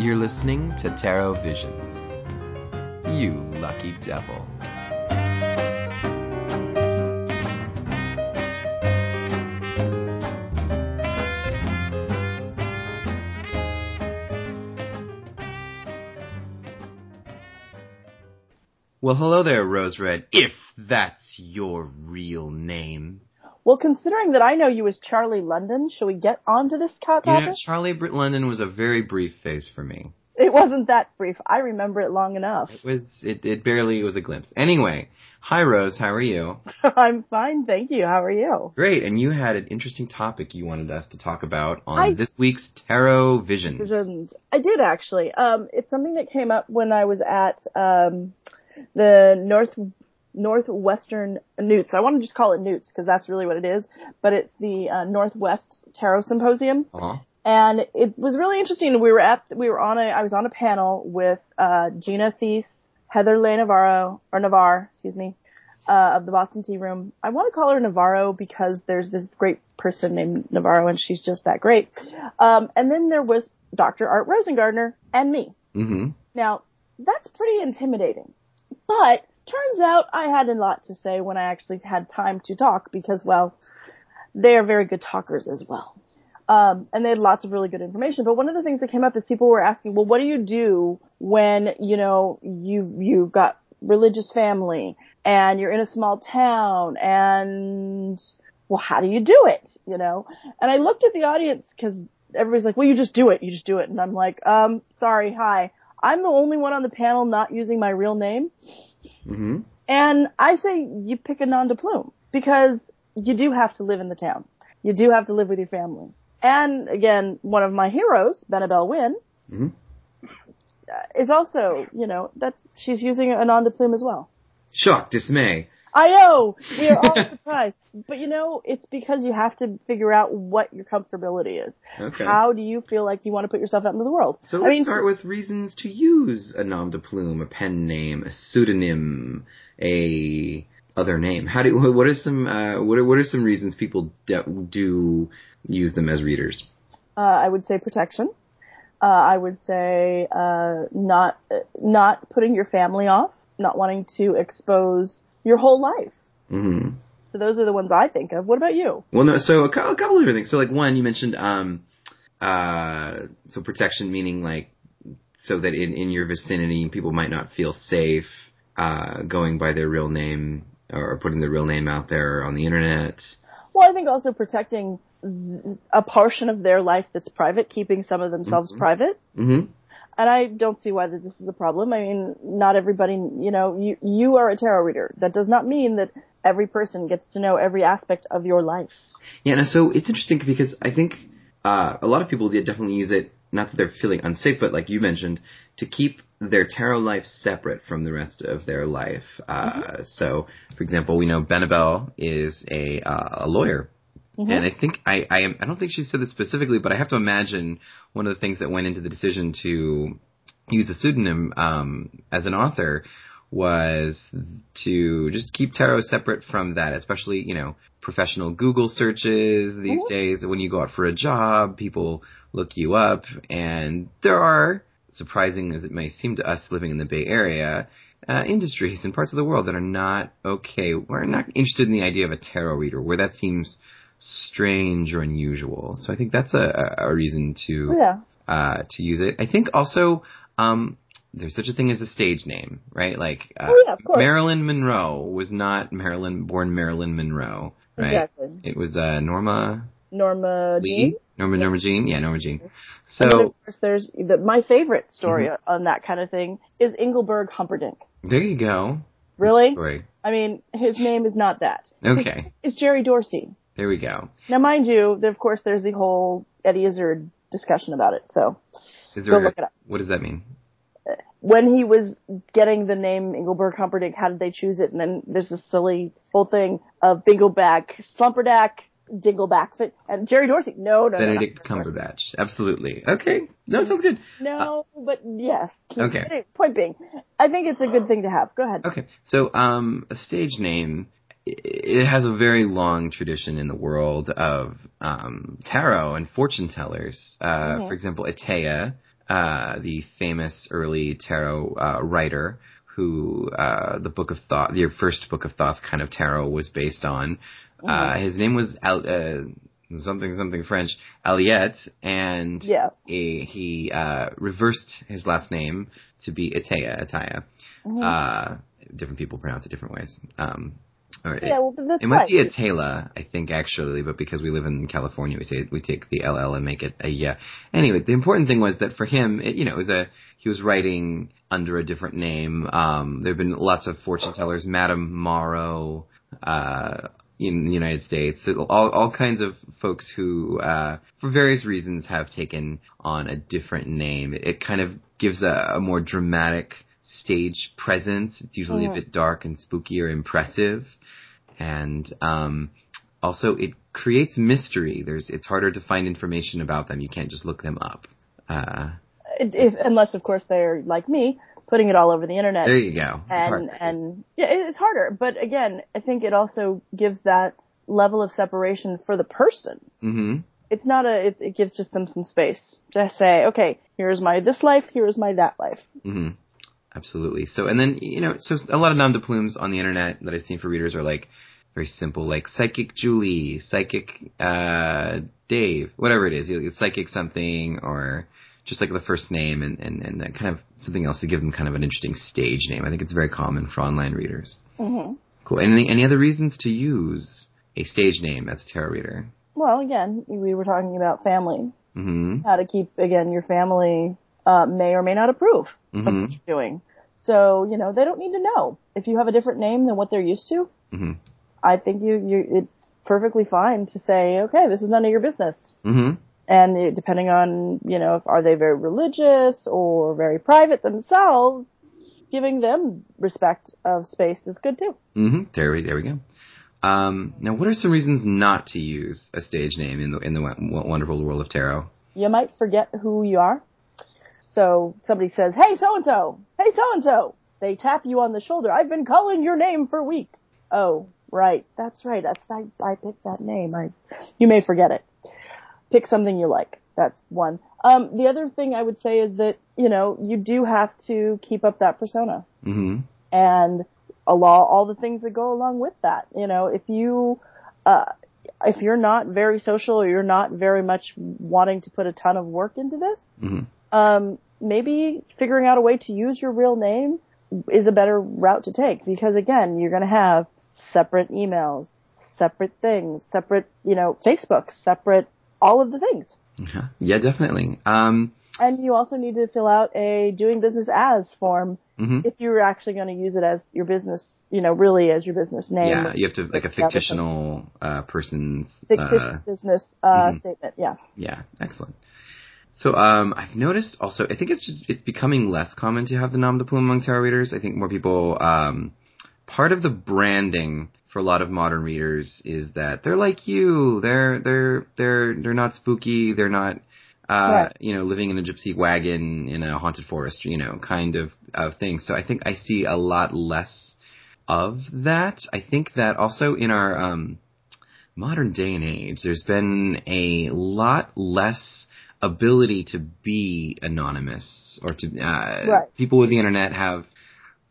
You're listening to Tarot Visions. You lucky devil. Well, hello there, Rose Red, if that's your real name. Well, considering that I know you as Charlie London, shall we get on to this You topic? know, Charlie London was a very brief phase for me. It wasn't that brief. I remember it long enough. It was, it, it barely was a glimpse. Anyway, hi Rose, how are you? I'm fine, thank you. How are you? Great, and you had an interesting topic you wanted us to talk about on I- this week's Tarot Visions. Visions. I did actually. Um, it's something that came up when I was at um, the North Northwestern Newts. I want to just call it Newts because that's really what it is. But it's the uh, Northwest Tarot Symposium. Uh-huh. and it was really interesting. We were at, we were on a, I was on a panel with, uh, Gina Thies, Heather Leigh Navarro, or Navarre, excuse me, uh, of the Boston Tea Room. I want to call her Navarro because there's this great person named Navarro and she's just that great. Um, and then there was Dr. Art Rosengarten and me. Mm-hmm. Now, that's pretty intimidating. But turns out I had a lot to say when I actually had time to talk because, well, they are very good talkers as well. Um, and they had lots of really good information. But one of the things that came up is people were asking, well, what do you do when, you know, you've, you've got religious family and you're in a small town and, well, how do you do it? You know? And I looked at the audience because everybody's like, well, you just do it. You just do it. And I'm like, um, sorry. Hi. I'm the only one on the panel not using my real name. Mm-hmm. And I say you pick a nom de plume because you do have to live in the town. You do have to live with your family. And again, one of my heroes, Benebell Wen, Mhm. uh, is also, you know, that's, she's using a nom de plume as well. Shock, dismay. I know! We are all surprised. But you know, it's because you have to figure out what your comfortability is. Okay. How do you feel like you want to put yourself out into the world? So I let's mean, start with reasons to use a nom de plume, a pen name, a pseudonym, a other name. How do what are some uh, what are what are some reasons people de- do use them as readers? Uh, I would say protection. Uh, I would say uh, not not putting your family off, not wanting to expose your whole life. hmm So those are the ones I think of. What about you? Well, no. So a, cou- a couple of different things. So like one, you mentioned um, uh, so protection meaning like so that in in your vicinity people might not feel safe uh, going by their real name or putting their real name out there on the internet. Well, I think also protecting a portion of their life that's private, keeping some of themselves private. hmm And I don't see why that this is a problem. I mean, not everybody, you know, you, you are a tarot reader. That does not mean that every person gets to know every aspect of your life. Yeah, no, so it's interesting because I think uh, a lot of people definitely use it, not that they're feeling unsafe, but like you mentioned, to keep their tarot life separate from the rest of their life. Uh, So, for example, we know Benebell is a, uh, a lawyer. And I think I, I I don't think she said this specifically, but I have to imagine one of the things that went into the decision to use a pseudonym um, as an author was to just keep tarot separate from that, especially, you know, professional Google searches these days. When you go out for a job, people look you up and there are, surprising as it may seem to us living in the Bay Area, uh, industries and parts of the world that are not okay. We're not interested in the idea of a tarot reader where that seems strange or unusual. So I think that's a, a reason to, Yeah. uh, to use it. I think also, um, there's such a thing as a stage name, right? Like, uh, Oh, yeah. Marilyn Monroe was not Marilyn, born Marilyn Monroe, right? Exactly. It was, uh, Norma Norma Lee? Jean. Norma, Norma Jean? Yeah, Norma Jean. And So, of course, there's the, my favorite story Mm-hmm. on that kind of thing is Engelbert Humperdinck. there you go. Really? I mean, his name is not that. Okay. It's Jerry Dorsey. There we go. Now, mind you, of course, there's the whole Eddie Izzard discussion about it. So Is Go there? look it up. What does that mean? when he was getting the name Engelbert Humperdinck, how did they choose it? And then there's this silly whole thing of Bingleback, Slumperdack, Dingleback, and Jerry Dorsey. No, no, no, no. Benedict Cumberbatch. Absolutely. Okay. No, sounds good. No, but yes. Okay. Point being, I think it's a good thing to have. Go ahead. Okay. So, um, a stage name, it has a very long tradition in the world of, um, tarot and fortune tellers. Uh, for example, Etteilla, uh, the famous early tarot, uh, writer who, uh, the Book of Thoth, your first Book of Thoth kind of tarot was based on. Uh, his name was Al, uh, something, something French, Alliette, and Yeah. he, he, uh, reversed his last name to be Etteilla, Ataya. Uh, different people pronounce it different ways. Um, or it, Yeah, well, that's it might fine. be a Taylor, I think, actually, but because we live in California, we say we take the LL and make it a yeah. Anyway, the important thing was that for him, it, you know, it was a he was writing under a different name. Um, there have been lots of fortune tellers, Madame Morrow, uh, in the United States, all all kinds of folks who, uh, for various reasons, have taken on a different name. It kind of gives a, a more dramatic stage presence. It's usually a bit dark and spooky or impressive, and um, also it creates mystery. There's it's harder to find information about them. You can't just look them up. Uh, if, unless, of course, they're like me, putting it all over the internet. there you go. It's and and yeah, it's harder. But again, I think it also gives that level of separation for the person. hmm It's not a. It, it gives just them some space to say, okay, here's my this life, here's my that life. hmm Absolutely. So, and then, you know, so a lot of nom de plumes on the internet that I've seen for readers are like very simple, like psychic Julie, psychic, uh, Dave, whatever it is. It's psychic something or just like the first name and, and, and that kind of something else to give them kind of an interesting stage name. I think it's very common for online readers. hmm Cool. Any, any other reasons to use a stage name as a tarot reader? Well, again, we were talking about family, hmm how to keep again your family uh, may or may not approve of hmm what you're doing. So you know they don't need to know if you have a different name than what they're used to. hmm I think you you it's perfectly fine to say, okay, this is none of your business. hmm And it, depending on, you know, if are they very religious or very private themselves, giving them respect of space is good too. hmm There we there we go. Um, now, what are some reasons not to use a stage name in the in the wonderful world of tarot? You might forget who you are. So somebody says, hey so and so, hey so and so. They tap you on the shoulder. I've been calling your name for weeks. Oh, right. That's right. That's I, I picked that name. I, you may forget it. Pick something you like. That's one. Um, the other thing I would say is that, you know, you do have to keep up that persona. hmm and allow all the things that go along with that. You know, if you, uh, if you're not very social or you're not very much wanting to put a ton of work into this, hmm um, maybe figuring out a way to use your real name is a better route to take because again, you're going to have separate emails, separate things, separate, you know, Facebook, separate all of the things. Yeah, yeah, definitely. Um, And you also need to fill out a doing business as form mhm. if you're actually going to use it as your business, you know, really as your business name. Yeah, you have to like a fictional uh, person's. fictitious Uh, business uh, mhm. statement. Yeah. yeah, excellent. So um, I've noticed also. I think it's just it's becoming less common to have the nom de plume among tarot readers. I think more people. Um, part of the branding for a lot of modern readers is that they're like you. They're they're they're they're not spooky. They're not. Uh, Right. you know, living in a gypsy wagon in a haunted forest, you know, kind of, of thing. So I think I see a lot less of that. I think that also in our, um, modern day and age, there's been a lot less ability to be anonymous or to, uh, Right. people with the internet have,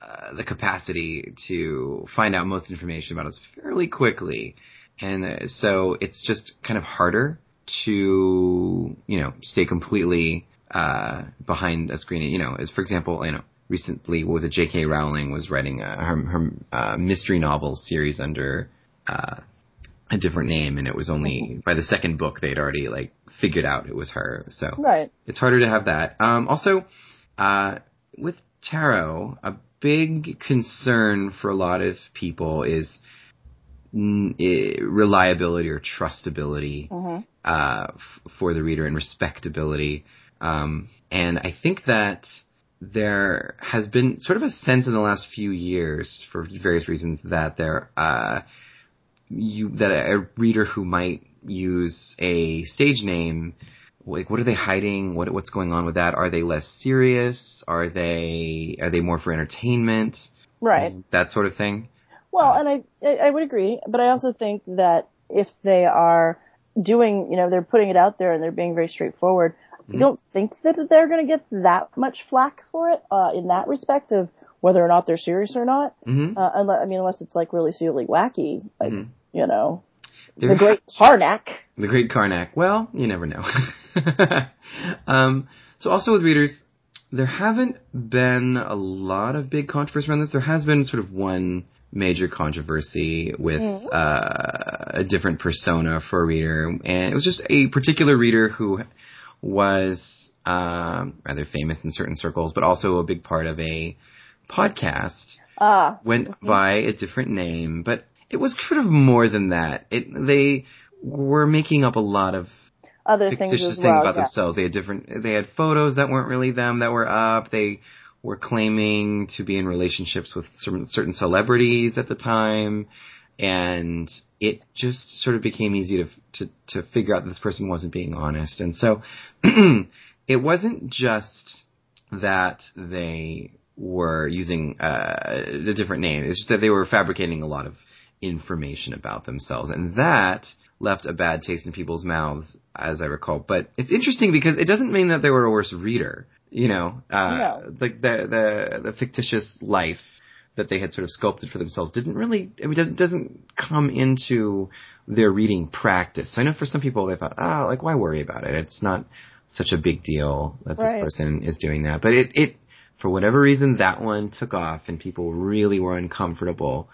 uh, the capacity to find out most information about us fairly quickly. And uh, so it's just kind of harder to, you know, stay completely, uh, behind a screen. You know, as for example, you know, recently, what was it, J.K. Rowling was writing uh, her, her uh, mystery novel series under, uh, a different name, and it was only by the second book they'd already like figured out it was her. So Right. it's harder to have that. Um, also, uh, with tarot, a big concern for a lot of people is mm, eh, reliability or trustability uh, f- for the reader and respectability. Um, and I think that there has been sort of a sense in the last few years, for various reasons, that there uh, you that a reader who might use a stage name like what are they hiding? What what's going on with that? Are they less serious? Are they are they more for entertainment? Right. that sort of thing. Well, and I, I would agree, but I also think that if they are doing, you know, they're putting it out there and they're being very straightforward, I don't think that they're going to get that much flack for it uh, in that respect of whether or not they're serious or not. Mhm. Uh, unless, I mean, unless it's like really silly wacky, like you know, There the Great Karnak. The Great Karnak. Well, you never know. um, so also with readers, there haven't been a lot of big controversy around this. There has been sort of one major controversy with uh, a different persona for a reader, and it was just a particular reader who was um, rather famous in certain circles, but also a big part of a podcast Ah, went by a different name, but it was sort of more than that. It they were making up a lot of other things fictitious as things well. about yeah. themselves. They had different. They had photos that weren't really them that were up. They were claiming to be in relationships with certain, certain celebrities at the time, and it just sort of became easy to to to figure out that this person wasn't being honest. And so it wasn't just that they were using uh, a different name. It's just that they were fabricating a lot of information about themselves, and that left a bad taste in people's mouths, as I recall. But it's interesting because it doesn't mean that they were a worse reader. You know, uh, No. like the the the fictitious life that they had sort of sculpted for themselves didn't really. I mean, doesn't doesn't come into their reading practice. So I know for some people they thought, ah, like why worry about it? It's not such a big deal that this Right. person is doing that. But it it for whatever reason that one took off and people really were uncomfortable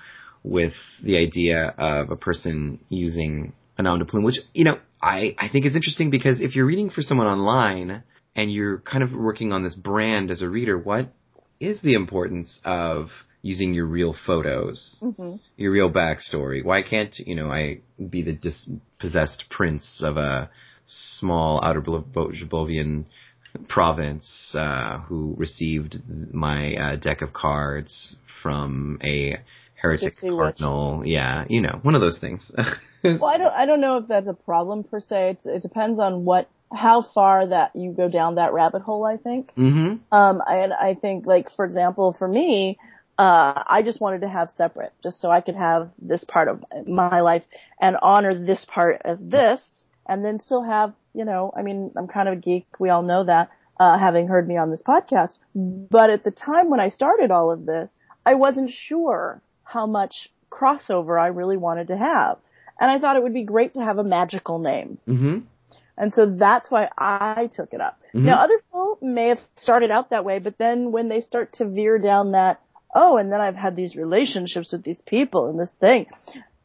with the idea of a person using a nom de plume, which, you know, I, I think is interesting because if you're reading for someone online and you're kind of working on this brand as a reader, what is the importance of using your real photos, your real backstory? Why can't, you know, I be the dispossessed prince of a small outer Bovian province uh, who received my uh, deck of cards from a heretic cardinal. Yeah, you know, one of those things. Well, I don't, I don't know if that's a problem per se. It's, it depends on what, how far that you go down that rabbit hole. I think. hmm Um, and I think, like, for example, for me, uh, I just wanted to have separate, just so I could have this part of my life and honor this part as this, and then still have, you know, I mean, I'm kind of a geek. We all know that, uh, having heard me on this podcast. But at the time when I started all of this, I wasn't sure how much crossover I really wanted to have. And I thought it would be great to have a magical name. hmm And so that's why I took it up. Now other people may have started out that way, but then when they start to veer down that, oh, and then I've had these relationships with these people and this thing,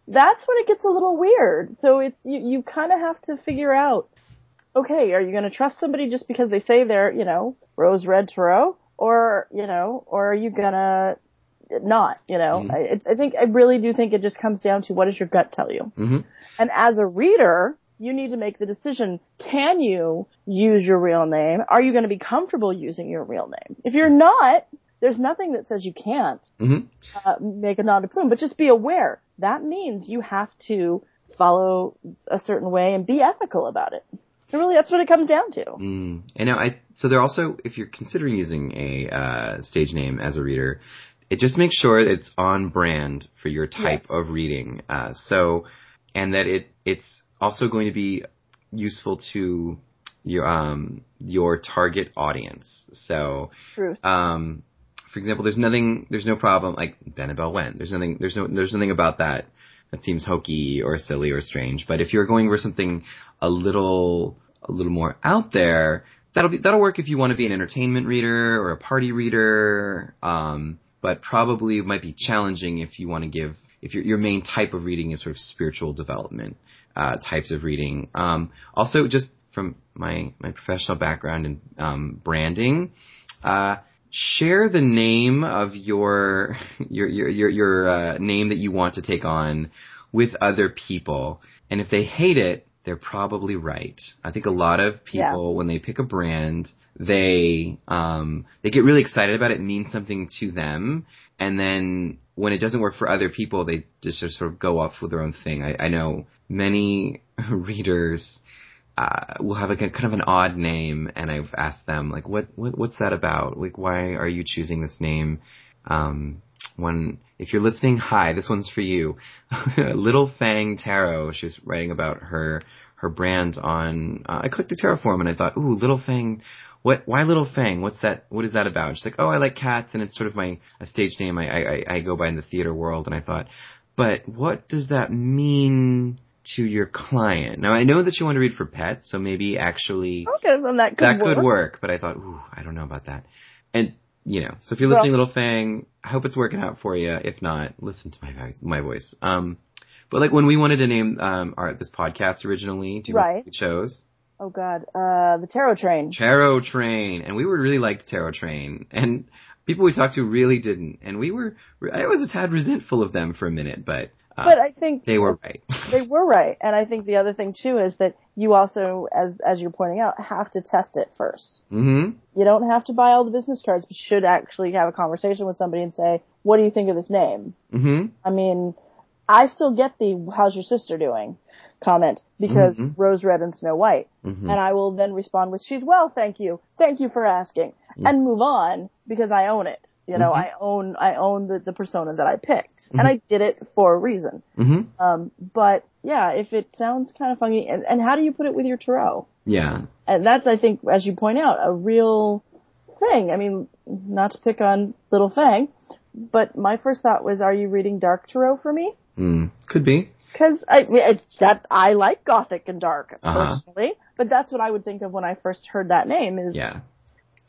that's when it gets a little weird. So it's, you, you kind of have to figure out, okay, are you going to trust somebody just because they say they're, you know, Rose Red Tarot? Or, you know, or are you gonna not, you know? I, I think, I really do think it just comes down to what does your gut tell you? Mhm. And as a reader, you need to make the decision, can you use your real name? Are you going to be comfortable using your real name? If you're not, there's nothing that says you can't hmm uh, make a nom de plume, but just be aware. That means you have to follow a certain way and be ethical about it. So really, that's what it comes down to. Mm. And now I so they're also if you're considering using a uh, stage name as a reader, it just makes sure it's on brand for your type Yes. of reading. Uh, so and that it it's also going to be useful to your um your target audience. So Truth. um for example, there's nothing there's no problem like Benebell went. There's nothing there's no there's nothing about that that seems hokey or silly or strange. But if you're going for something a little a little more out there, that'll be that'll work if you want to be an entertainment reader or a party reader. Um, but probably might be challenging if you want to give if your your main type of reading is sort of spiritual development uh, types of reading. Um, also, just from my my professional background in um, branding, uh, share the name of your your your your, your uh, name that you want to take on with other people, and if they hate it, they're probably right. I think a lot of people Yeah. when they pick a brand, they um they get really excited about it, it means something to them, and then when it doesn't work for other people, they just sort of go off with their own thing. I, I know many readers uh, will have like a kind of an odd name, and I've asked them like, what, what what's that about? Like, why are you choosing this name? Um, when if you're listening, hi, this one's for you. Little Fang Tarot. She's writing about her her brand on. Uh, I clicked the tarot forum and I thought, ooh, Little Fang. What? Why Little Fang? What's that? What is that about? She's like, oh, I like cats, and it's sort of my a stage name I I, I go by in the theater world. And I thought, but what does that mean to your client? Now I know that you want to read for pets, so maybe actually Okay, then that could that work. could work. But I thought, ooh, I don't know about that. And you know, so if you're Well- listening, Little Fang, I hope it's working out for you. If not, listen to my voice. My voice. Um, but like when we wanted to name um our this podcast originally, do you Right. we chose? Oh God, uh, the Tarot Train. Tarot Train, and we were really liked Tarot Train, and people we talked to really didn't, and we were. I was a tad resentful of them for a minute, but But I think they were right. they were right, and I think the other thing too is that you also, as as you're pointing out, have to test it first. hmm You don't have to buy all the business cards, but you should actually have a conversation with somebody and say, "What do you think of this name?" hmm I mean, I still get the "How's your sister doing?" comment because Mhm. Rose Red and Snow White, hmm and I will then respond with, "She's well, thank you, thank you for asking," and move on because I own it. You know, Mhm. I own I own the the persona that I picked, Mm-hmm. and I did it for a reason. hmm Um, but yeah, if it sounds kind of funky, and, and how do you put it with your tarot? Yeah. And that's, I think, as you point out, a real thing. I mean, not to pick on Little Fang, but my first thought was, are you reading dark tarot for me? Mm. Could be. Because I, it's that I like gothic and dark Uh-huh. personally, but that's what I would think of when I first heard that name. Is Yeah.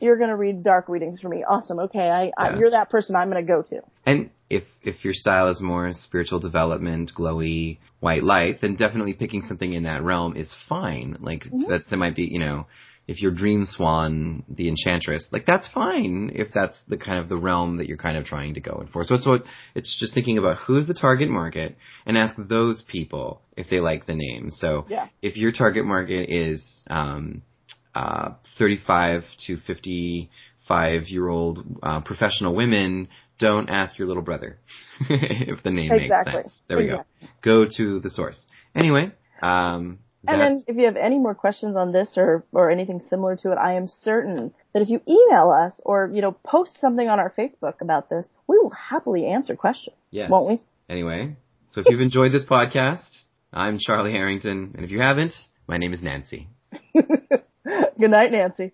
You're going to read dark readings for me? Awesome. Okay, I, I Yeah. you're that person I'm going to go to. And if if your style is more spiritual development, glowy, white light, then definitely picking something in that realm is fine. Like that, that might be, you know, if you're Dream Swan, the Enchantress, like that's fine if that's the kind of the realm that you're kind of trying to go in for. So it's what it's just thinking about who's the target market and ask those people if they like the name. So Yeah. if your target market is um, uh, 35 to 55 year old uh, professional women, don't ask your little brother if the name Exactly. makes sense. There we Exactly. go. Go to the source. Anyway, um, And then if you have any more questions on this or, or anything similar to it, I am certain that if you email us or, you know, post something on our Facebook about this, we will happily answer questions. yes. Won't we? Anyway, so if you've enjoyed this podcast, I'm Charlie Harrington, and if you haven't, my name is Nancy. Good night, Nancy.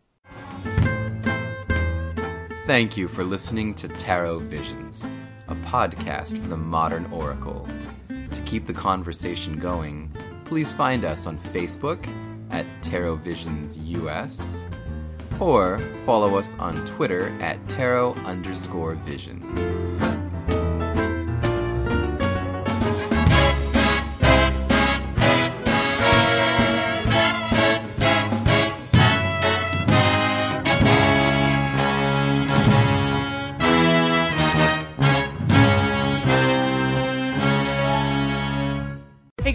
Thank you for listening to Tarot Visions, a podcast for the modern oracle. To keep the conversation going, please find us on Facebook at Tarot Visions US or follow us on Twitter at Tarot underscore Visions.